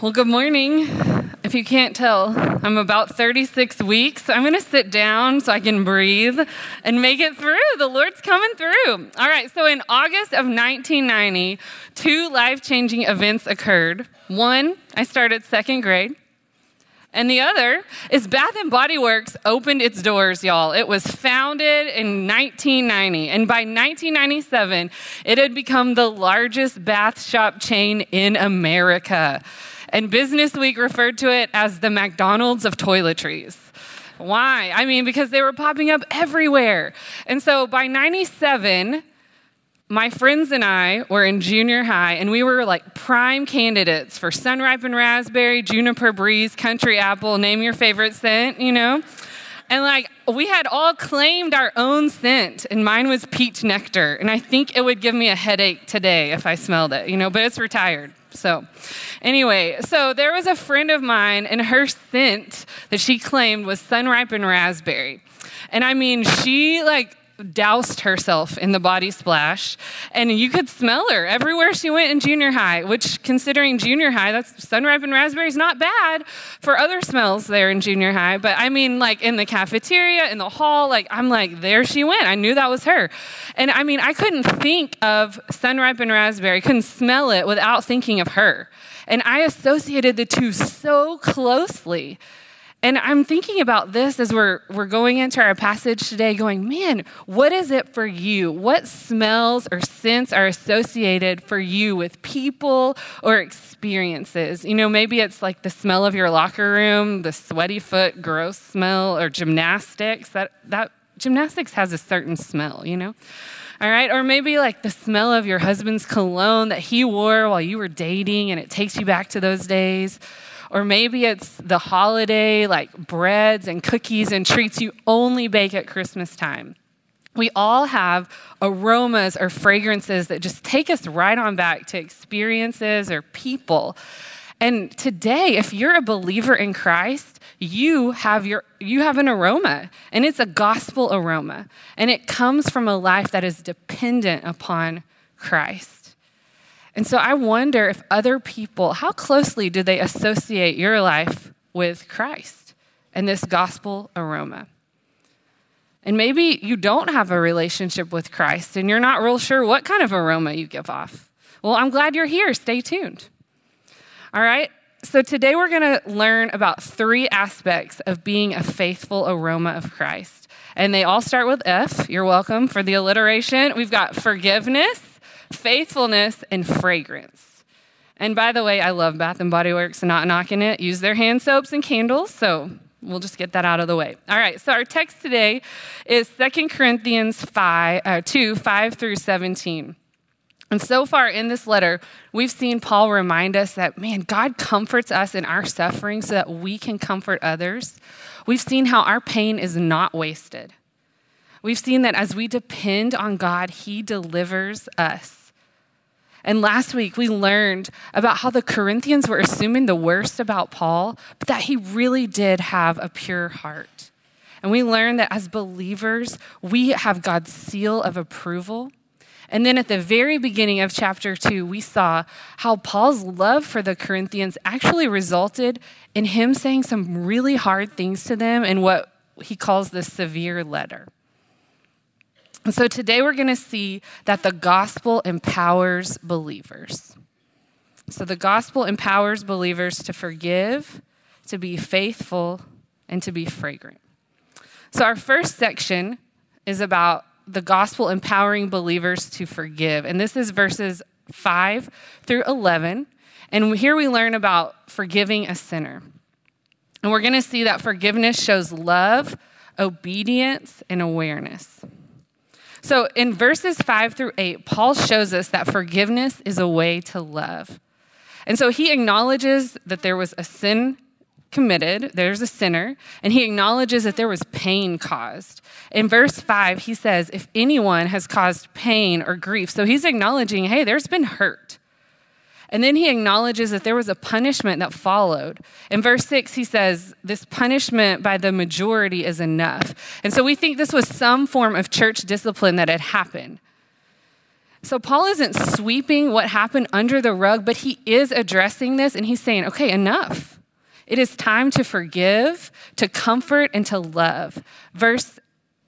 Well, good morning. If you can't tell, I'm about 36 weeks. I'm going to sit down so I can breathe and make it through. The Lord's coming through. All right, so in August of 1990, two life changing events occurred. One, I started second grade. And the other is Bath and Body Works opened its doors, y'all. It was founded in 1990, and by 1997, it had become the largest bath shop chain in America. And Business Week referred to it as the McDonald's of toiletries. Why? I mean, because they were popping up everywhere. And so by 97, my friends and I were in junior high, and we were like prime candidates for sun ripened raspberry, juniper breeze, country apple, name your favorite scent, you know? And like, we had all claimed our own scent, and mine was peach nectar. And I think it would give me a headache today if I smelled it, you know, but it's retired. So, anyway, so there was a friend of mine, and her scent that she claimed was sun ripened raspberry. And I mean, she like doused herself in the body splash and you could smell her everywhere she went in junior high which considering junior high that's sun ripened raspberries not bad for other smells there in junior high. But i mean like in the cafeteria in the hall like i'm like there she went. I knew that was her. And i mean i couldn't think of sun ripened raspberry couldn't smell it without thinking of her. And i associated the two so closely and I'm thinking about this as we're, we're going into our passage today, going, man, what is it for you? What smells or scents are associated for you with people or experiences? You know, maybe it's like the smell of your locker room, the sweaty foot, gross smell, or gymnastics. That, that gymnastics has a certain smell, you know? All right. Or maybe like the smell of your husband's cologne that he wore while you were dating and it takes you back to those days. Or maybe it's the holiday, like breads and cookies and treats you only bake at Christmas time. We all have aromas or fragrances that just take us right on back to experiences or people. And today, if you're a believer in Christ, you have your you have an aroma, and it's a gospel aroma, and it comes from a life that is dependent upon Christ. And so I wonder if other people, how closely do they associate your life with Christ and this gospel aroma? And maybe you don't have a relationship with Christ and you're not real sure what kind of aroma you give off. Well, I'm glad you're here. Stay tuned. All right. So today we're going to learn about three aspects of being a faithful aroma of Christ. And they all start with F. You're welcome for the alliteration. We've got forgiveness, faithfulness, and fragrance. And by the way, I love Bath and Body Works, not knocking it. Use their hand soaps and candles, so we'll just get that out of the way. All right, so our text today is 2 Corinthians 5, uh, 2 5 through 17. And so far in this letter, we've seen Paul remind us that, man, God comforts us in our suffering so that we can comfort others. We've seen how our pain is not wasted. We've seen that as we depend on God, He delivers us. And last week we learned about how the Corinthians were assuming the worst about Paul, but that he really did have a pure heart. And we learned that as believers, we have God's seal of approval. And then at the very beginning of chapter two, we saw how Paul's love for the Corinthians actually resulted in him saying some really hard things to them in what he calls the severe letter. So today we're going to see that the gospel empowers believers. So the gospel empowers believers to forgive, to be faithful, and to be fragrant. So our first section is about the gospel empowering believers to forgive. And this is verses 5 through 11. And here we learn about forgiving a sinner. And we're going to see that forgiveness shows love, obedience, and awareness. So in verses five through eight, Paul shows us that forgiveness is a way to love. And so he acknowledges that there was a sin committed, there's a sinner, and he acknowledges that there was pain caused. In verse 5, he says, If anyone has caused pain or grief, so he's acknowledging, hey, there's been hurt. And then he acknowledges that there was a punishment that followed. In verse 6, he says, This punishment by the majority is enough. And so we think this was some form of church discipline that had happened. So, Paul isn't sweeping what happened under the rug, but he is addressing this and he's saying, okay, enough. It is time to forgive, to comfort, and to love. Verse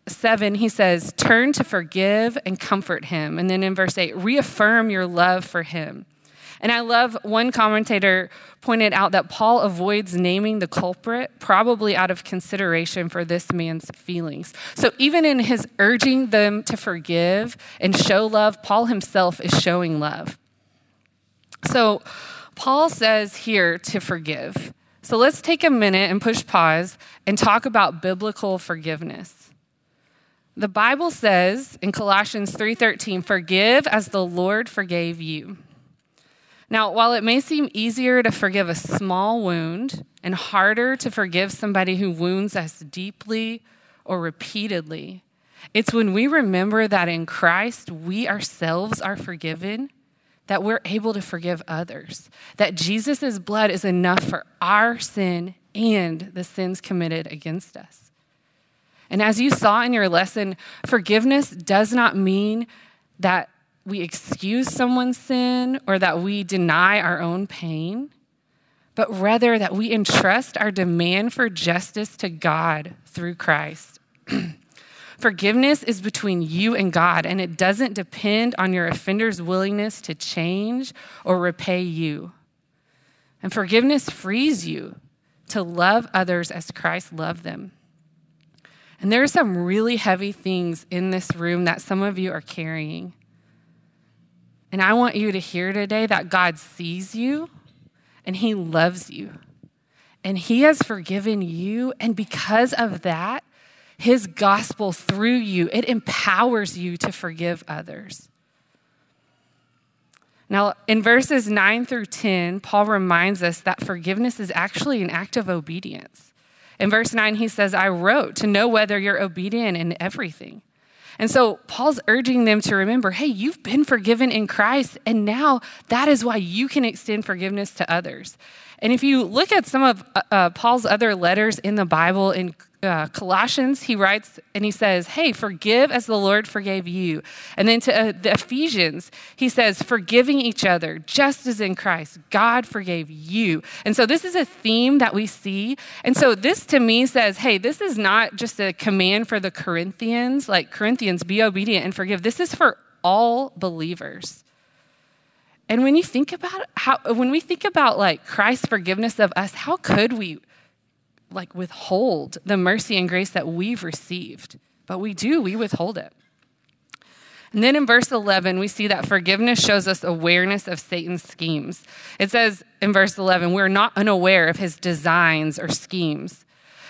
7, he says, Turn to forgive and comfort him. And then in verse 8, reaffirm your love for him. And I love one commentator pointed out that Paul avoids naming the culprit, probably out of consideration for this man's feelings. So even in his urging them to forgive and show love, Paul himself is showing love. So Paul says here to forgive. So let's take a minute and push pause and talk about biblical forgiveness. The Bible says in Colossians 3:13, "Forgive as the Lord forgave you." Now, while it may seem easier to forgive a small wound and harder to forgive somebody who wounds us deeply or repeatedly, it's when we remember that in Christ we ourselves are forgiven that we're able to forgive others, that Jesus' blood is enough for our sin and the sins committed against us. And as you saw in your lesson, forgiveness does not mean that we excuse someone's sin or that we deny our own pain, but rather that we entrust our demand for justice to God through Christ. Forgiveness is between you and God, and it doesn't depend on your offender's willingness to change or repay you. And forgiveness frees you to love others as Christ loved them. And there are some really heavy things in this room that some of you are carrying. And I want you to hear today that God sees you and He loves you. And He has forgiven you. And because of that, His gospel through you, it empowers you to forgive others. Now, in verses 9 through 10, Paul reminds us that forgiveness is actually an act of obedience. In verse 9, he says, I wrote to know whether you're obedient in everything. And so Paul's urging them to remember hey, you've been forgiven in Christ, and now that is why you can extend forgiveness to others. And if you look at some of uh, uh Paul's other letters in the Bible, in uh, Colossians, he writes and he says, Hey, forgive as the Lord forgave you. And then to uh, the Ephesians, he says, Forgiving each other, just as in Christ, God forgave you. And so this is a theme that we see. And so this to me says, Hey, this is not just a command for the Corinthians, like Corinthians, be obedient and forgive. This is for all believers. And when you think about how, when we think about like Christ's forgiveness of us, how could we like withhold the mercy and grace that we've received. But we do, we withhold it. And then in verse 11, we see that forgiveness shows us awareness of Satan's schemes. It says in verse 11, we're not unaware of his designs or schemes.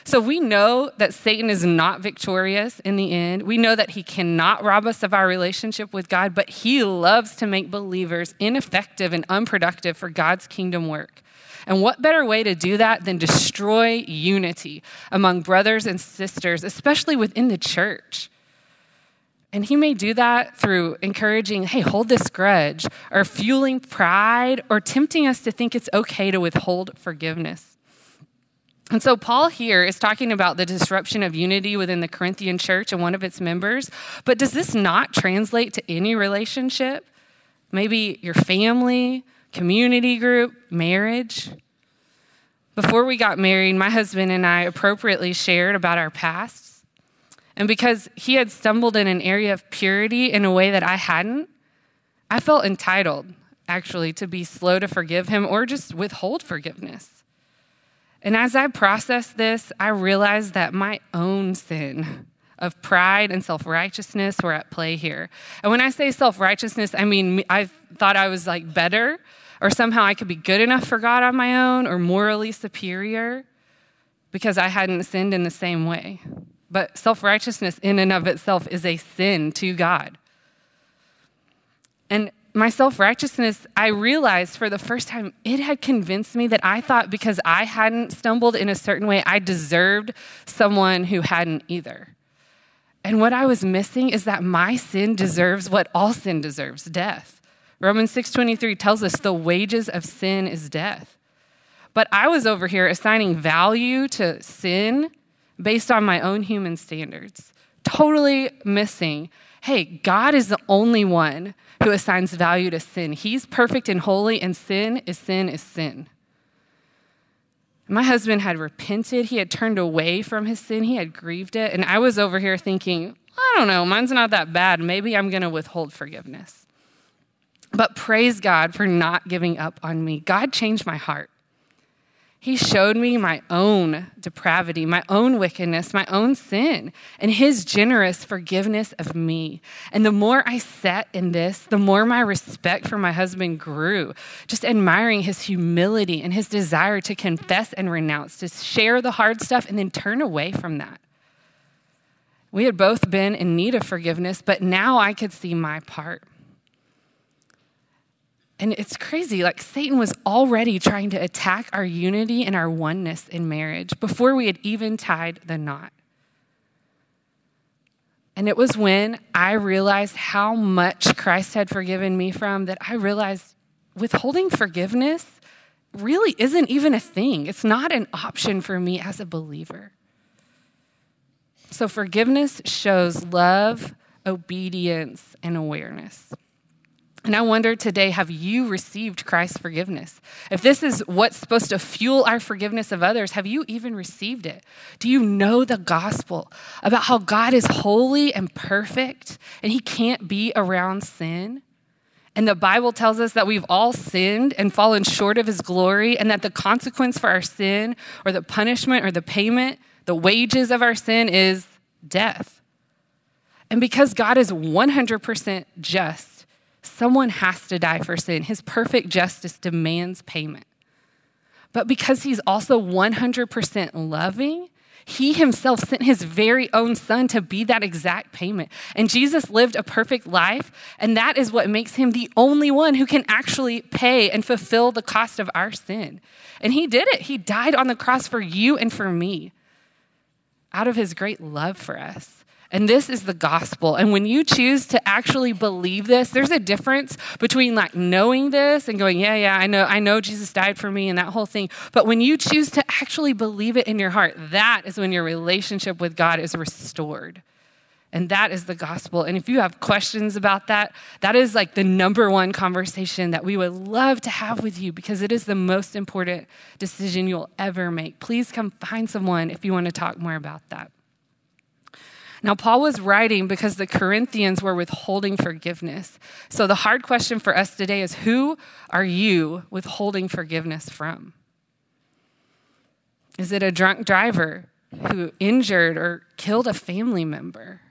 So we know that Satan is not victorious in the end. We know that he cannot rob us of our relationship with God, but he loves to make believers ineffective and unproductive for God's kingdom work. And what better way to do that than destroy unity among brothers and sisters, especially within the church? And he may do that through encouraging, hey, hold this grudge, or fueling pride, or tempting us to think it's okay to withhold forgiveness. And so, Paul here is talking about the disruption of unity within the Corinthian church and one of its members. But does this not translate to any relationship? Maybe your family, community group, marriage. Before we got married, my husband and I appropriately shared about our pasts. And because he had stumbled in an area of purity in a way that I hadn't, I felt entitled, actually, to be slow to forgive him or just withhold forgiveness. And as I processed this, I realized that my own sin of pride and self righteousness were at play here. And when I say self righteousness, I mean, I thought I was like better or somehow I could be good enough for God on my own or morally superior because I hadn't sinned in the same way. But self righteousness, in and of itself, is a sin to God. And my self righteousness, I realized for the first time, it had convinced me that I thought because I hadn't stumbled in a certain way, I deserved someone who hadn't either. And what I was missing is that my sin deserves what all sin deserves death. Romans 6:23 tells us the wages of sin is death. But I was over here assigning value to sin based on my own human standards, totally missing hey, God is the only one who assigns value to sin. He's perfect and holy, and sin is sin is sin. My husband had repented. He had turned away from his sin. He had grieved it. And I was over here thinking, I don't know, mine's not that bad. Maybe I'm going to withhold forgiveness. But praise God for not giving up on me. God changed my heart. He showed me my own depravity, my own wickedness, my own sin, and His generous forgiveness of me. And the more I sat in this, the more my respect for my husband grew, just admiring his humility and his desire to confess and renounce, to share the hard stuff and then turn away from that. We had both been in need of forgiveness, but now I could see my part. And it's crazy. Like Satan was already trying to attack our unity and our oneness in marriage before we had even tied the knot. And it was when I realized how much Christ had forgiven me from that I realized withholding forgiveness really isn't even a thing. It's not an option for me as a believer. So, forgiveness shows love, obedience, and awareness. And I wonder today have you received Christ's forgiveness? If this is what's supposed to fuel our forgiveness of others, have you even received it? Do you know the gospel about how God is holy and perfect and he can't be around sin? And the Bible tells us that we've all sinned and fallen short of his glory, and that the consequence for our sin, or the punishment, or the payment, the wages of our sin is death. And because God is 100% just, Someone has to die for sin. His perfect justice demands payment. But because he's also 100% loving, he himself sent his very own son to be that exact payment. And Jesus lived a perfect life, and that is what makes him the only one who can actually pay and fulfill the cost of our sin. And he did it. He died on the cross for you and for me out of his great love for us. And this is the gospel. And when you choose to actually believe this, there's a difference between like knowing this and going, yeah, yeah, I know, I know Jesus died for me and that whole thing. But when you choose to actually believe it in your heart, that is when your relationship with God is restored. And that is the gospel. And if you have questions about that, that is like the number one conversation that we would love to have with you because it is the most important decision you'll ever make. Please come find someone if you want to talk more about that. Now, Paul was writing because the Corinthians were withholding forgiveness. So, the hard question for us today is who are you withholding forgiveness from? Is it a drunk driver who injured or killed a family member?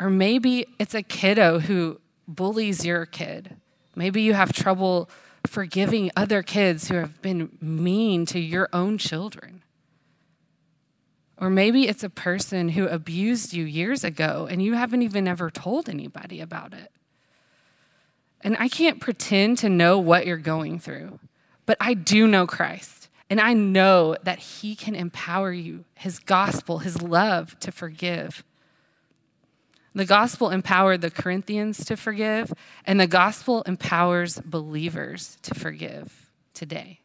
Or maybe it's a kiddo who bullies your kid. Maybe you have trouble forgiving other kids who have been mean to your own children. Or maybe it's a person who abused you years ago and you haven't even ever told anybody about it. And I can't pretend to know what you're going through, but I do know Christ. And I know that He can empower you, His gospel, His love to forgive. The gospel empowered the Corinthians to forgive, and the gospel empowers believers to forgive today.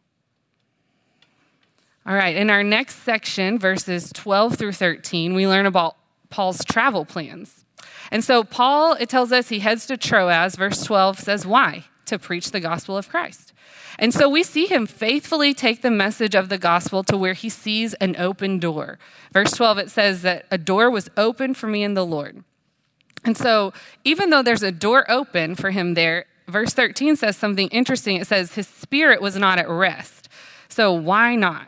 All right, in our next section, verses 12 through 13, we learn about Paul's travel plans. And so, Paul, it tells us he heads to Troas. Verse 12 says, Why? To preach the gospel of Christ. And so we see him faithfully take the message of the gospel to where he sees an open door. Verse 12, it says that a door was open for me in the Lord. And so, even though there's a door open for him there, verse 13 says something interesting. It says, His spirit was not at rest. So, why not?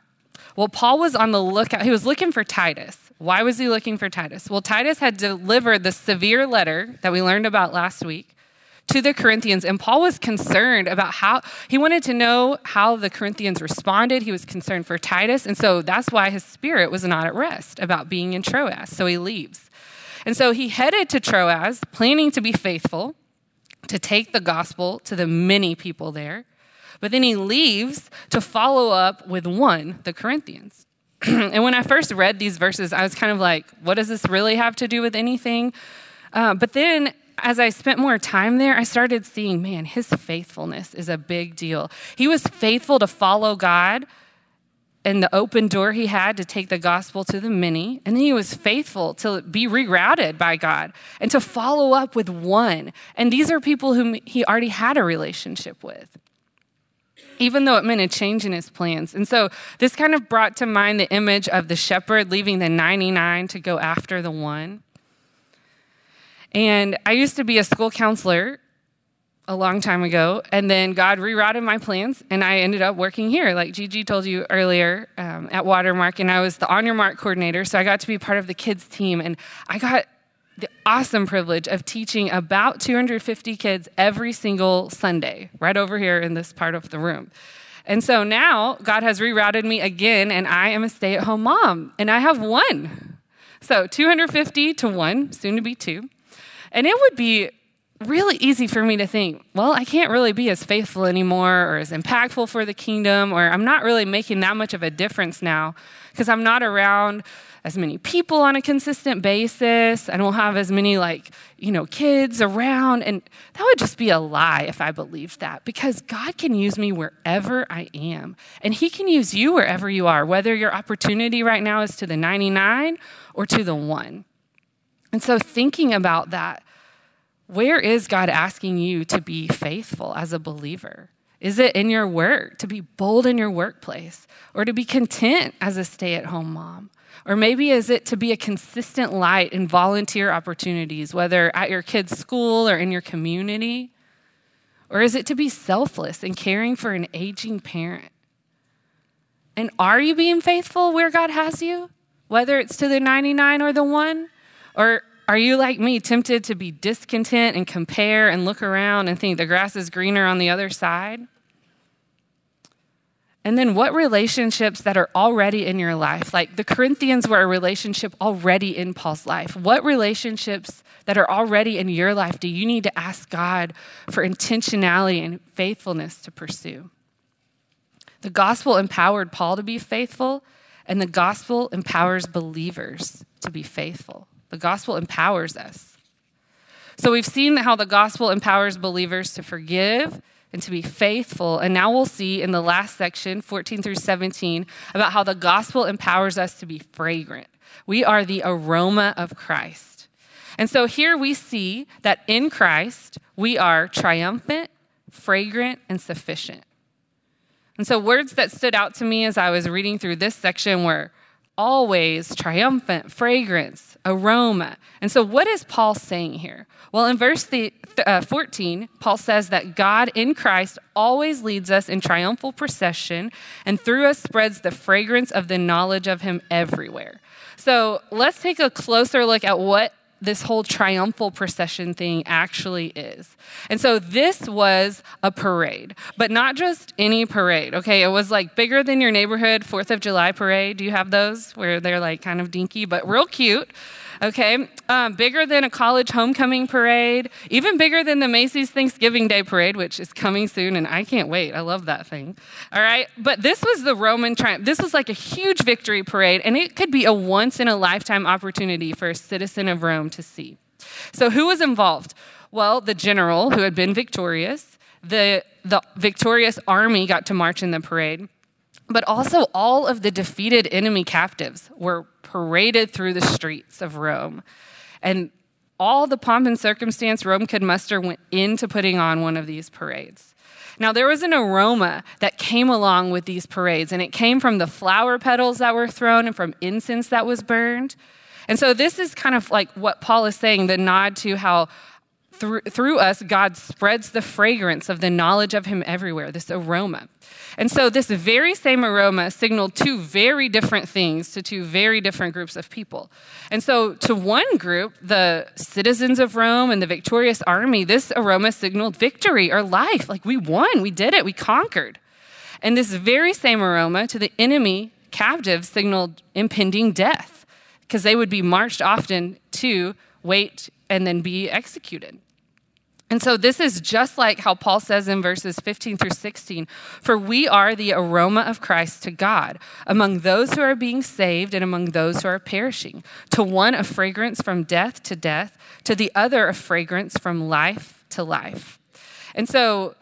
Well, Paul was on the lookout. He was looking for Titus. Why was he looking for Titus? Well, Titus had delivered the severe letter that we learned about last week to the Corinthians, and Paul was concerned about how he wanted to know how the Corinthians responded. He was concerned for Titus, and so that's why his spirit was not at rest about being in Troas. So he leaves. And so he headed to Troas, planning to be faithful, to take the gospel to the many people there. But then he leaves to follow up with one, the Corinthians. and when I first read these verses, I was kind of like, what does this really have to do with anything? Uh, but then as I spent more time there, I started seeing, man, his faithfulness is a big deal. He was faithful to follow God and the open door he had to take the gospel to the many. And then he was faithful to be rerouted by God and to follow up with one. And these are people whom he already had a relationship with, even though it meant a change in his plans. And so this kind of brought to mind the image of the shepherd leaving the 99 to go after the one. And I used to be a school counselor a long time ago. And then God rerouted my plans, and I ended up working here, like Gigi told you earlier um, at Watermark. And I was the On Your Mark coordinator, so I got to be part of the kids' team. And I got the awesome privilege of teaching about 250 kids every single Sunday, right over here in this part of the room. And so now God has rerouted me again, and I am a stay at home mom, and I have one. So 250 to one, soon to be two. And it would be really easy for me to think, well, I can't really be as faithful anymore or as impactful for the kingdom, or I'm not really making that much of a difference now because I'm not around as many people on a consistent basis. I don't have as many, like, you know, kids around. And that would just be a lie if I believed that because God can use me wherever I am. And He can use you wherever you are, whether your opportunity right now is to the 99 or to the one. And so, thinking about that, where is God asking you to be faithful as a believer? Is it in your work, to be bold in your workplace, or to be content as a stay at home mom? Or maybe is it to be a consistent light in volunteer opportunities, whether at your kid's school or in your community? Or is it to be selfless in caring for an aging parent? And are you being faithful where God has you, whether it's to the 99 or the one? Or are you like me, tempted to be discontent and compare and look around and think the grass is greener on the other side? And then what relationships that are already in your life? Like the Corinthians were a relationship already in Paul's life. What relationships that are already in your life do you need to ask God for intentionality and faithfulness to pursue? The gospel empowered Paul to be faithful, and the gospel empowers believers to be faithful. The gospel empowers us. So we've seen how the gospel empowers believers to forgive and to be faithful. And now we'll see in the last section, 14 through 17, about how the gospel empowers us to be fragrant. We are the aroma of Christ. And so here we see that in Christ, we are triumphant, fragrant, and sufficient. And so, words that stood out to me as I was reading through this section were always triumphant, fragrance, aroma. And so, what is Paul saying here? Well, in verse the, uh, 14, Paul says that God in Christ always leads us in triumphal procession and through us spreads the fragrance of the knowledge of him everywhere. So, let's take a closer look at what this whole triumphal procession thing actually is. And so this was a parade, but not just any parade, okay? It was like bigger than your neighborhood 4th of July parade. Do you have those where they're like kind of dinky, but real cute? Okay? Um, bigger than a college homecoming parade, even bigger than the Macy's Thanksgiving Day parade, which is coming soon, and I can't wait. I love that thing. All right? But this was the Roman triumph. This was like a huge victory parade, and it could be a once in a lifetime opportunity for a citizen of Rome to see. So, who was involved? Well, the general who had been victorious, the, the victorious army got to march in the parade but also all of the defeated enemy captives were paraded through the streets of Rome. And all the pomp and circumstance Rome could muster went into putting on one of these parades. Now, there was an aroma that came along with these parades, and it came from the flower petals that were thrown and from incense that was burned. And so, this is kind of like what Paul is saying the nod to how through, through us, God spreads the fragrance of the knowledge of Him everywhere, this aroma. And so, this very same aroma signaled two very different things to two very different groups of people. And so, to one group, the citizens of Rome and the victorious army, this aroma signaled victory or life. Like, we won, we did it, we conquered. And this very same aroma to the enemy captives signaled impending death because they would be marched often to wait and then be executed. And so this is just like how Paul says in verses 15 through 16 For we are the aroma of Christ to God, among those who are being saved and among those who are perishing. To one, a fragrance from death to death, to the other, a fragrance from life to life. And so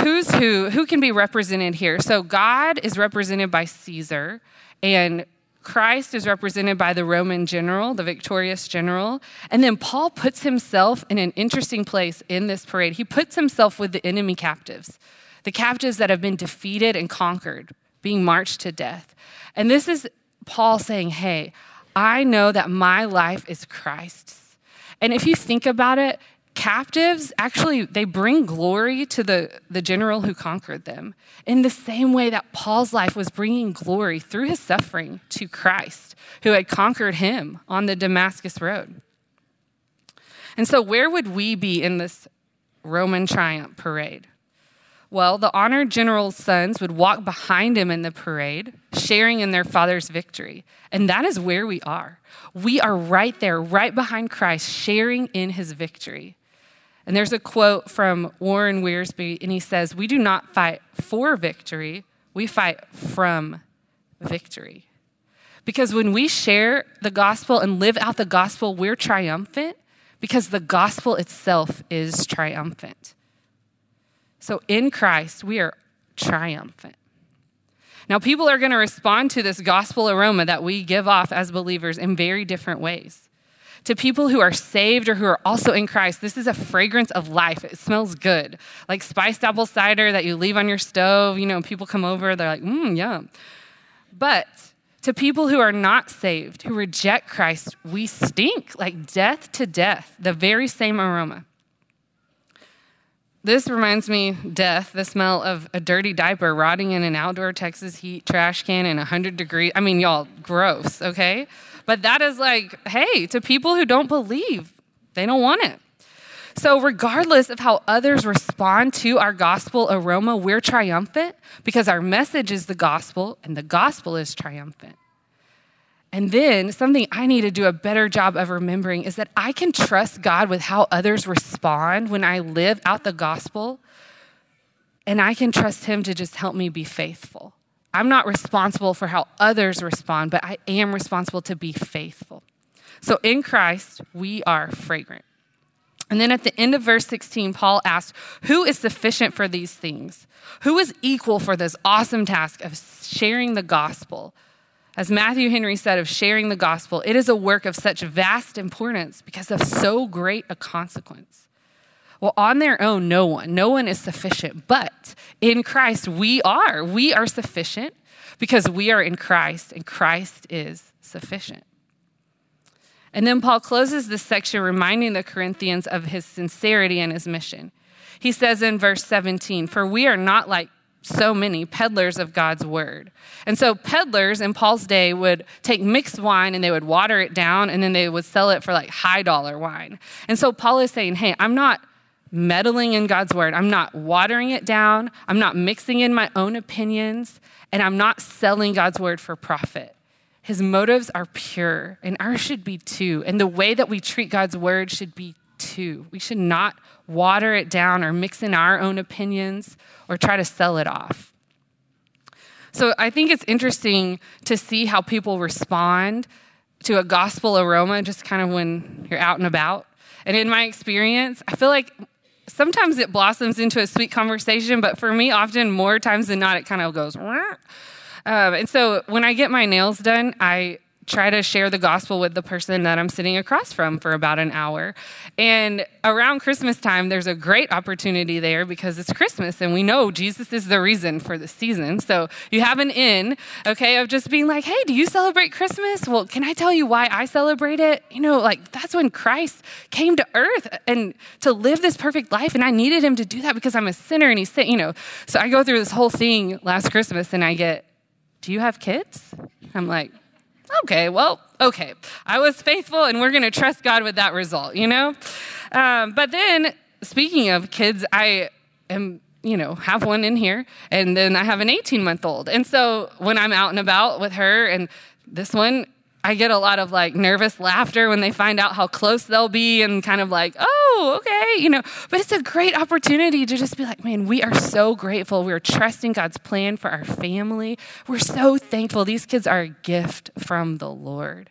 who's who? Who can be represented here? So God is represented by Caesar, and Christ is represented by the Roman general, the victorious general. And then Paul puts himself in an interesting place in this parade. He puts himself with the enemy captives, the captives that have been defeated and conquered, being marched to death. And this is Paul saying, Hey, I know that my life is Christ's. And if you think about it, captives actually they bring glory to the, the general who conquered them in the same way that paul's life was bringing glory through his suffering to christ who had conquered him on the damascus road. And so where would we be in this roman triumph parade? Well the honored general's sons would walk behind him in the parade sharing in their father's victory. And that is where we are. We are right there right behind christ sharing in his victory and there's a quote from Warren Wiersbe, and he says, We do not fight for victory, we fight from victory. Because when we share the gospel and live out the gospel, we're triumphant because the gospel itself is triumphant. So in Christ, we are triumphant. Now, people are going to respond to this gospel aroma that we give off as believers in very different ways to people who are saved or who are also in Christ, this is a fragrance of life. It smells good. Like spiced apple cider that you leave on your stove. You know, people come over, they're like, mmm, yum. But to people who are not saved, who reject Christ, we stink like death to death, the very same aroma. This reminds me, death, the smell of a dirty diaper rotting in an outdoor Texas heat trash can in 100 degrees. I mean, y'all, gross, okay? But that is like, hey, to people who don't believe, they don't want it. So, regardless of how others respond to our gospel aroma, we're triumphant because our message is the gospel and the gospel is triumphant. And then, something I need to do a better job of remembering is that I can trust God with how others respond when I live out the gospel, and I can trust Him to just help me be faithful. I'm not responsible for how others respond, but I am responsible to be faithful. So in Christ, we are fragrant. And then at the end of verse 16, Paul asks, Who is sufficient for these things? Who is equal for this awesome task of sharing the gospel? As Matthew Henry said of sharing the gospel, it is a work of such vast importance because of so great a consequence. Well, on their own, no one. No one is sufficient. But in Christ, we are. We are sufficient because we are in Christ, and Christ is sufficient. And then Paul closes this section reminding the Corinthians of his sincerity and his mission. He says in verse 17, For we are not like so many peddlers of God's word. And so, peddlers in Paul's day would take mixed wine and they would water it down and then they would sell it for like high dollar wine. And so, Paul is saying, Hey, I'm not meddling in God's word. I'm not watering it down. I'm not mixing in my own opinions. And I'm not selling God's word for profit. His motives are pure, and ours should be too. And the way that we treat God's word should be too. We should not water it down or mix in our own opinions or try to sell it off. So I think it's interesting to see how people respond to a gospel aroma just kind of when you're out and about. And in my experience, I feel like sometimes it blossoms into a sweet conversation, but for me, often more times than not, it kind of goes. Um, and so when I get my nails done, I try to share the gospel with the person that I'm sitting across from for about an hour. And around Christmas time, there's a great opportunity there because it's Christmas and we know Jesus is the reason for the season. So you have an in, okay, of just being like, hey, do you celebrate Christmas? Well, can I tell you why I celebrate it? You know, like that's when Christ came to earth and to live this perfect life. And I needed him to do that because I'm a sinner and he's, you know. So I go through this whole thing last Christmas and I get, do you have kids? I'm like, okay, well, okay. I was faithful and we're going to trust God with that result, you know? Um, but then, speaking of kids, I am, you know, have one in here and then I have an 18 month old. And so when I'm out and about with her and this one, I get a lot of like nervous laughter when they find out how close they'll be and kind of like, oh, okay, you know. But it's a great opportunity to just be like, man, we are so grateful. We're trusting God's plan for our family. We're so thankful. These kids are a gift from the Lord.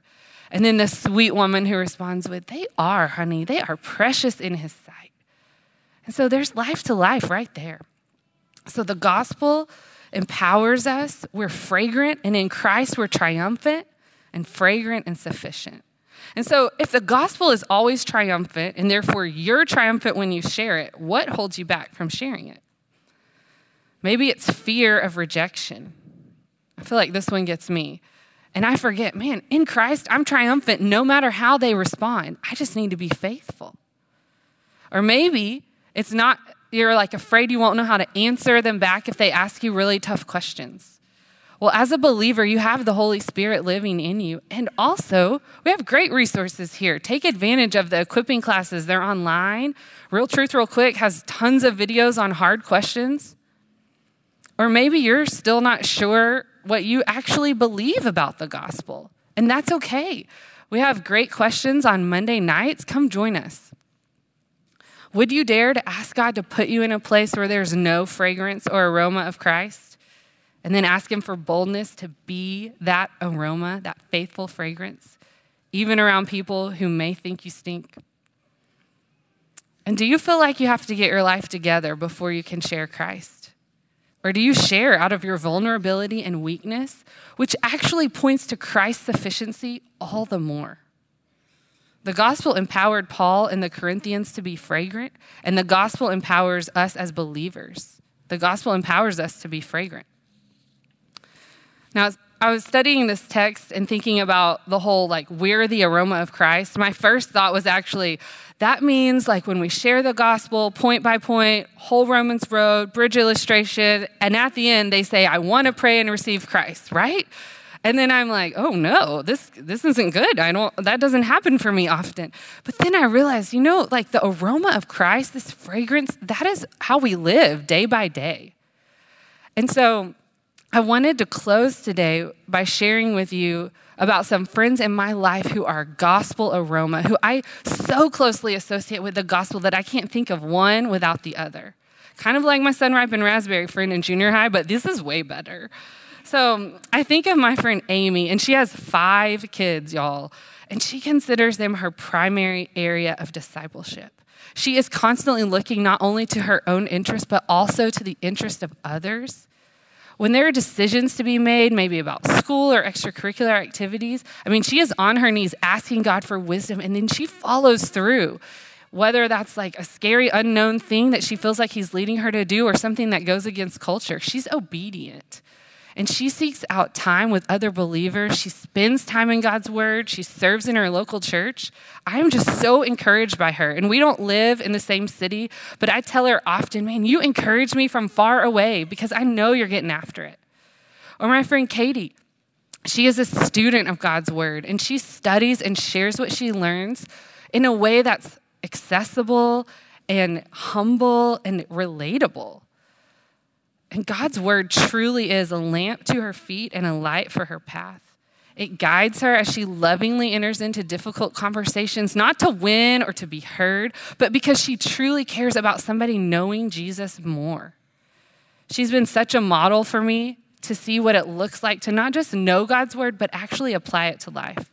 And then the sweet woman who responds with, they are, honey, they are precious in his sight. And so there's life to life right there. So the gospel empowers us. We're fragrant, and in Christ, we're triumphant and fragrant and sufficient. And so, if the gospel is always triumphant, and therefore you're triumphant when you share it, what holds you back from sharing it? Maybe it's fear of rejection. I feel like this one gets me. And I forget, man, in Christ, I'm triumphant no matter how they respond. I just need to be faithful. Or maybe it's not, you're like afraid you won't know how to answer them back if they ask you really tough questions. Well, as a believer, you have the Holy Spirit living in you. And also, we have great resources here. Take advantage of the equipping classes, they're online. Real Truth, Real Quick has tons of videos on hard questions. Or maybe you're still not sure what you actually believe about the gospel, and that's okay. We have great questions on Monday nights. Come join us. Would you dare to ask God to put you in a place where there's no fragrance or aroma of Christ? And then ask Him for boldness to be that aroma, that faithful fragrance, even around people who may think you stink? And do you feel like you have to get your life together before you can share Christ? Or do you share out of your vulnerability and weakness, which actually points to Christ's sufficiency all the more? The gospel empowered Paul and the Corinthians to be fragrant, and the gospel empowers us as believers. The gospel empowers us to be fragrant. Now, I was studying this text and thinking about the whole like, we're the aroma of Christ. My first thought was actually, that means like when we share the gospel point by point, whole Romans road, bridge illustration, and at the end they say, I want to pray and receive Christ, right? And then I'm like, oh no, this this isn't good. I don't that doesn't happen for me often. But then I realized, you know, like the aroma of Christ, this fragrance, that is how we live day by day. And so I wanted to close today by sharing with you about some friends in my life who are gospel aroma, who I so closely associate with the gospel that I can't think of one without the other. Kind of like my sun ripened raspberry friend in junior high, but this is way better. So um, I think of my friend Amy, and she has five kids, y'all, and she considers them her primary area of discipleship. She is constantly looking not only to her own interest, but also to the interest of others. When there are decisions to be made, maybe about school or extracurricular activities, I mean, she is on her knees asking God for wisdom, and then she follows through. Whether that's like a scary unknown thing that she feels like he's leading her to do or something that goes against culture, she's obedient. And she seeks out time with other believers. She spends time in God's word. She serves in her local church. I'm just so encouraged by her. And we don't live in the same city, but I tell her often, man, you encourage me from far away because I know you're getting after it. Or my friend Katie, she is a student of God's word and she studies and shares what she learns in a way that's accessible and humble and relatable. And God's word truly is a lamp to her feet and a light for her path. It guides her as she lovingly enters into difficult conversations, not to win or to be heard, but because she truly cares about somebody knowing Jesus more. She's been such a model for me to see what it looks like to not just know God's word, but actually apply it to life.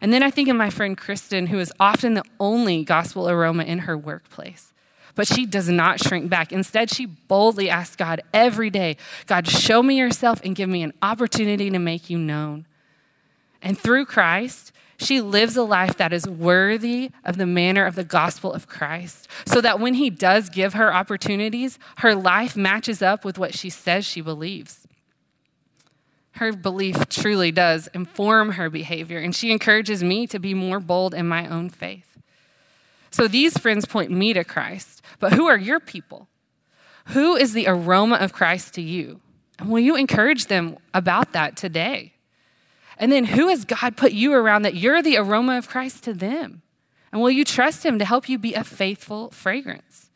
And then I think of my friend Kristen, who is often the only gospel aroma in her workplace. But she does not shrink back. Instead, she boldly asks God every day God, show me yourself and give me an opportunity to make you known. And through Christ, she lives a life that is worthy of the manner of the gospel of Christ, so that when he does give her opportunities, her life matches up with what she says she believes. Her belief truly does inform her behavior, and she encourages me to be more bold in my own faith. So these friends point me to Christ. But who are your people? Who is the aroma of Christ to you? And will you encourage them about that today? And then who has God put you around that you're the aroma of Christ to them? And will you trust Him to help you be a faithful fragrance?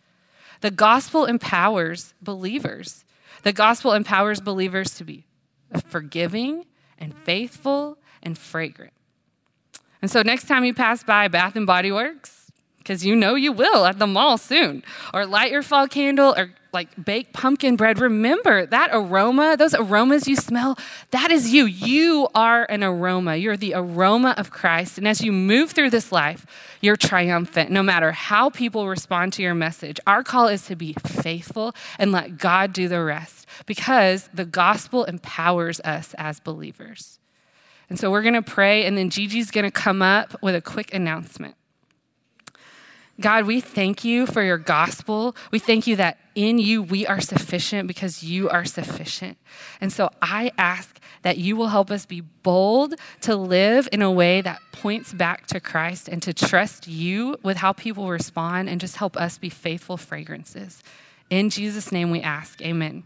The gospel empowers believers. The gospel empowers believers to be forgiving and faithful and fragrant. And so next time you pass by Bath and Body Works, because you know you will at the mall soon. Or light your fall candle or like bake pumpkin bread. Remember that aroma, those aromas you smell, that is you. You are an aroma. You're the aroma of Christ. And as you move through this life, you're triumphant no matter how people respond to your message. Our call is to be faithful and let God do the rest because the gospel empowers us as believers. And so we're going to pray, and then Gigi's going to come up with a quick announcement. God, we thank you for your gospel. We thank you that in you we are sufficient because you are sufficient. And so I ask that you will help us be bold to live in a way that points back to Christ and to trust you with how people respond and just help us be faithful fragrances. In Jesus' name we ask, amen.